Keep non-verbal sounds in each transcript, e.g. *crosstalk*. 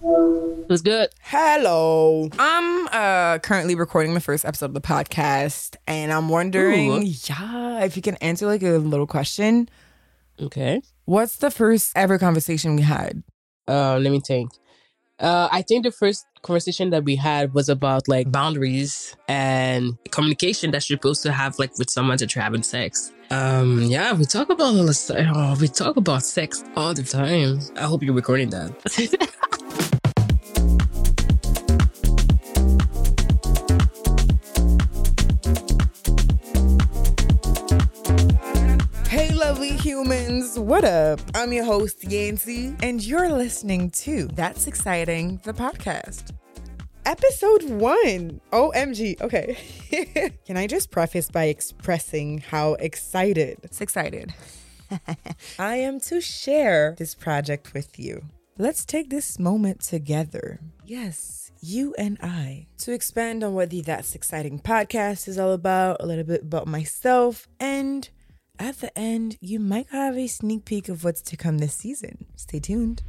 It was good. Hello. I'm uh currently recording the first episode of the podcast and I'm wondering, Ooh. yeah, if you can answer like a little question. Okay. What's the first ever conversation we had? Uh, let me think. Uh, I think the first conversation that we had was about like boundaries and communication that you're supposed to have like with someone that you're having sex. Um, yeah, we talk about all this. Oh, we talk about sex all the time. I hope you're recording that. *laughs* *laughs* humans. What up? I'm your host, Yancy, and you're listening to That's Exciting, the podcast. Episode one. OMG. Okay. *laughs* Can I just preface by expressing how excited? It's excited. *laughs* I am to share this project with you. Let's take this moment together. Yes, you and I, to expand on what the That's Exciting podcast is all about, a little bit about myself, and at the end, you might have a sneak peek of what's to come this season. Stay tuned.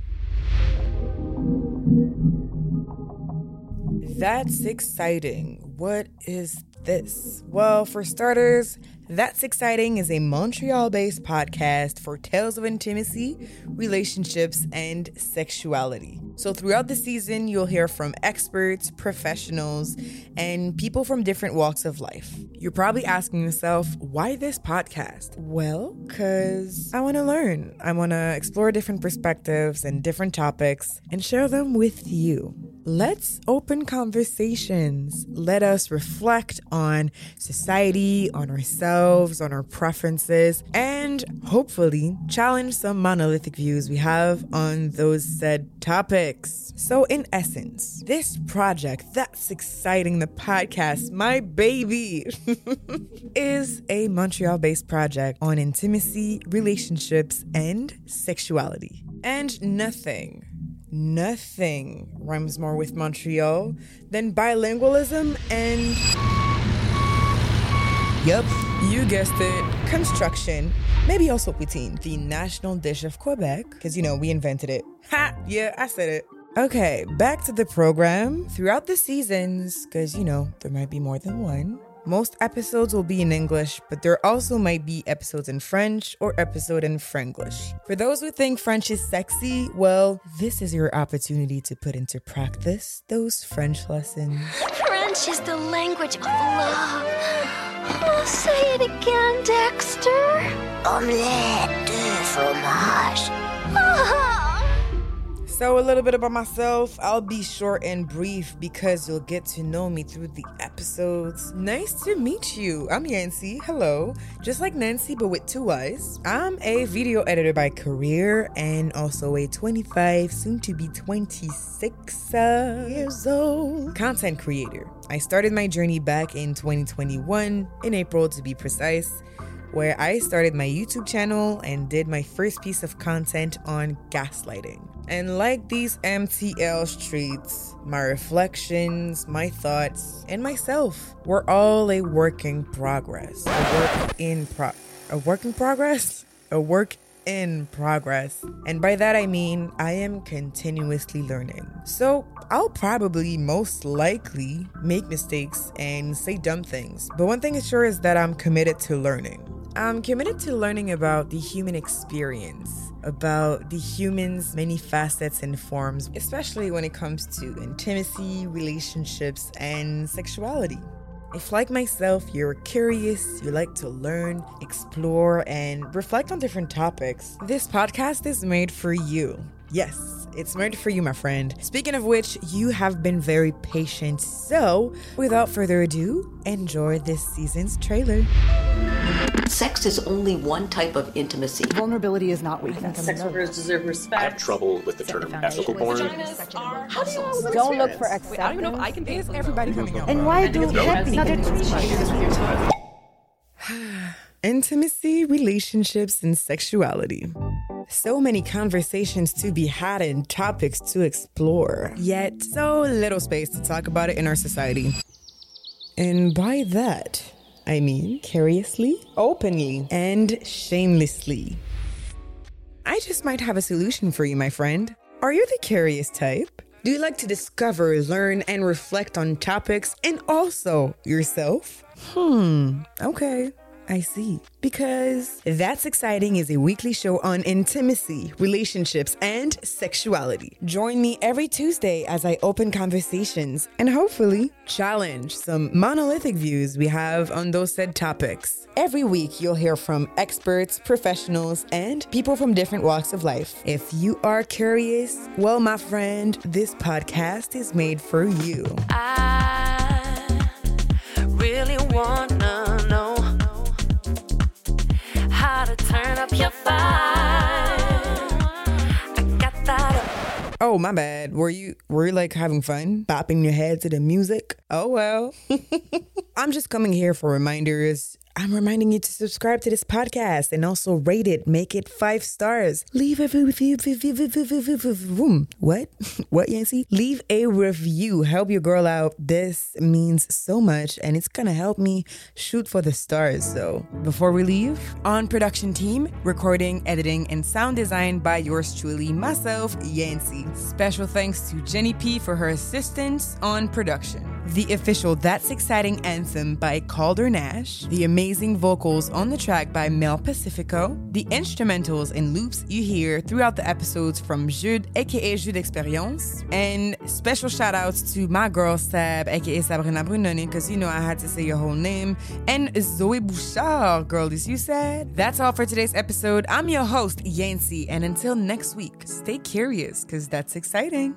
That's exciting. What is this? Well, for starters, That's Exciting is a Montreal based podcast for tales of intimacy, relationships, and sexuality. So, throughout the season, you'll hear from experts, professionals, and people from different walks of life. You're probably asking yourself, why this podcast? Well, because I want to learn. I want to explore different perspectives and different topics and share them with you. Let's open conversations. Let us reflect on society, on ourselves, on our preferences, and hopefully challenge some monolithic views we have on those said topics. So, in essence, this project that's exciting the podcast, my baby, *laughs* is a Montreal based project on intimacy, relationships, and sexuality. And nothing Nothing rhymes more with Montreal than bilingualism and. Yep, you guessed it. Construction. Maybe also poutine, the national dish of Quebec, because you know, we invented it. Ha! Yeah, I said it. Okay, back to the program. Throughout the seasons, because you know, there might be more than one. Most episodes will be in English, but there also might be episodes in French or episode in Franglish. For those who think French is sexy, well, this is your opportunity to put into practice those French lessons. French is the language of love. Oh, say it again, Dexter. Omelette de fromage. So, a little bit about myself. I'll be short and brief because you'll get to know me through the episodes. Nice to meet you. I'm Yancy. Hello. Just like Nancy, but with two eyes. I'm a video editor by career and also a 25, soon to be 26 uh, years old content creator. I started my journey back in 2021, in April to be precise where I started my YouTube channel and did my first piece of content on gaslighting. And like these MTL streets, my reflections, my thoughts, and myself were all a work in progress. A work in pro a work in progress? A work in progress. And by that I mean I am continuously learning. So I'll probably most likely make mistakes and say dumb things. But one thing is sure is that I'm committed to learning. I'm committed to learning about the human experience, about the human's many facets and forms, especially when it comes to intimacy, relationships, and sexuality. If, like myself, you're curious, you like to learn, explore, and reflect on different topics, this podcast is made for you. Yes, it's made for you, my friend. Speaking of which, you have been very patient. So, without further ado, enjoy this season's trailer. Sex is only one type of intimacy. Vulnerability is not weakness. Sex workers deserve respect. I have trouble with the term ethical porn. How do you Don't look for acceptance. I don't even know if I can pay Is everybody coming out? And why do it's that? because- Not that- Intimacy, relationships, and sexuality. So many conversations to be had and topics to explore, yet so little space to talk about it in our society. And by that, I mean curiously, openly, and shamelessly. I just might have a solution for you, my friend. Are you the curious type? Do you like to discover, learn, and reflect on topics and also yourself? Hmm, okay. I see. Because That's Exciting is a weekly show on intimacy, relationships, and sexuality. Join me every Tuesday as I open conversations and hopefully challenge some monolithic views we have on those said topics. Every week, you'll hear from experts, professionals, and people from different walks of life. If you are curious, well, my friend, this podcast is made for you. I my bad. Were you were you like having fun? Bopping your head to the music? Oh well. *laughs* I'm just coming here for reminders. I'm reminding you to subscribe to this podcast and also rate it. Make it five stars. Leave a review. What? What, Yancy? Leave a review. Help your girl out. This means so much and it's gonna help me shoot for the stars. So before we leave, on production team, recording, editing, and sound design by yours truly, myself, Yancy. Special thanks to Jenny P for her assistance on production. The official That's Exciting anthem by Calder Nash. The amazing vocals on the track by Mel Pacifico. The instrumentals and loops you hear throughout the episodes from Jude, aka Jude Experience. And special shout outs to my girl Sab, aka Sabrina Brunoni, because you know I had to say your whole name. And Zoe Bouchard, girl, girlies, you said. That's all for today's episode. I'm your host, Yancy, and until next week, stay curious, because that's exciting.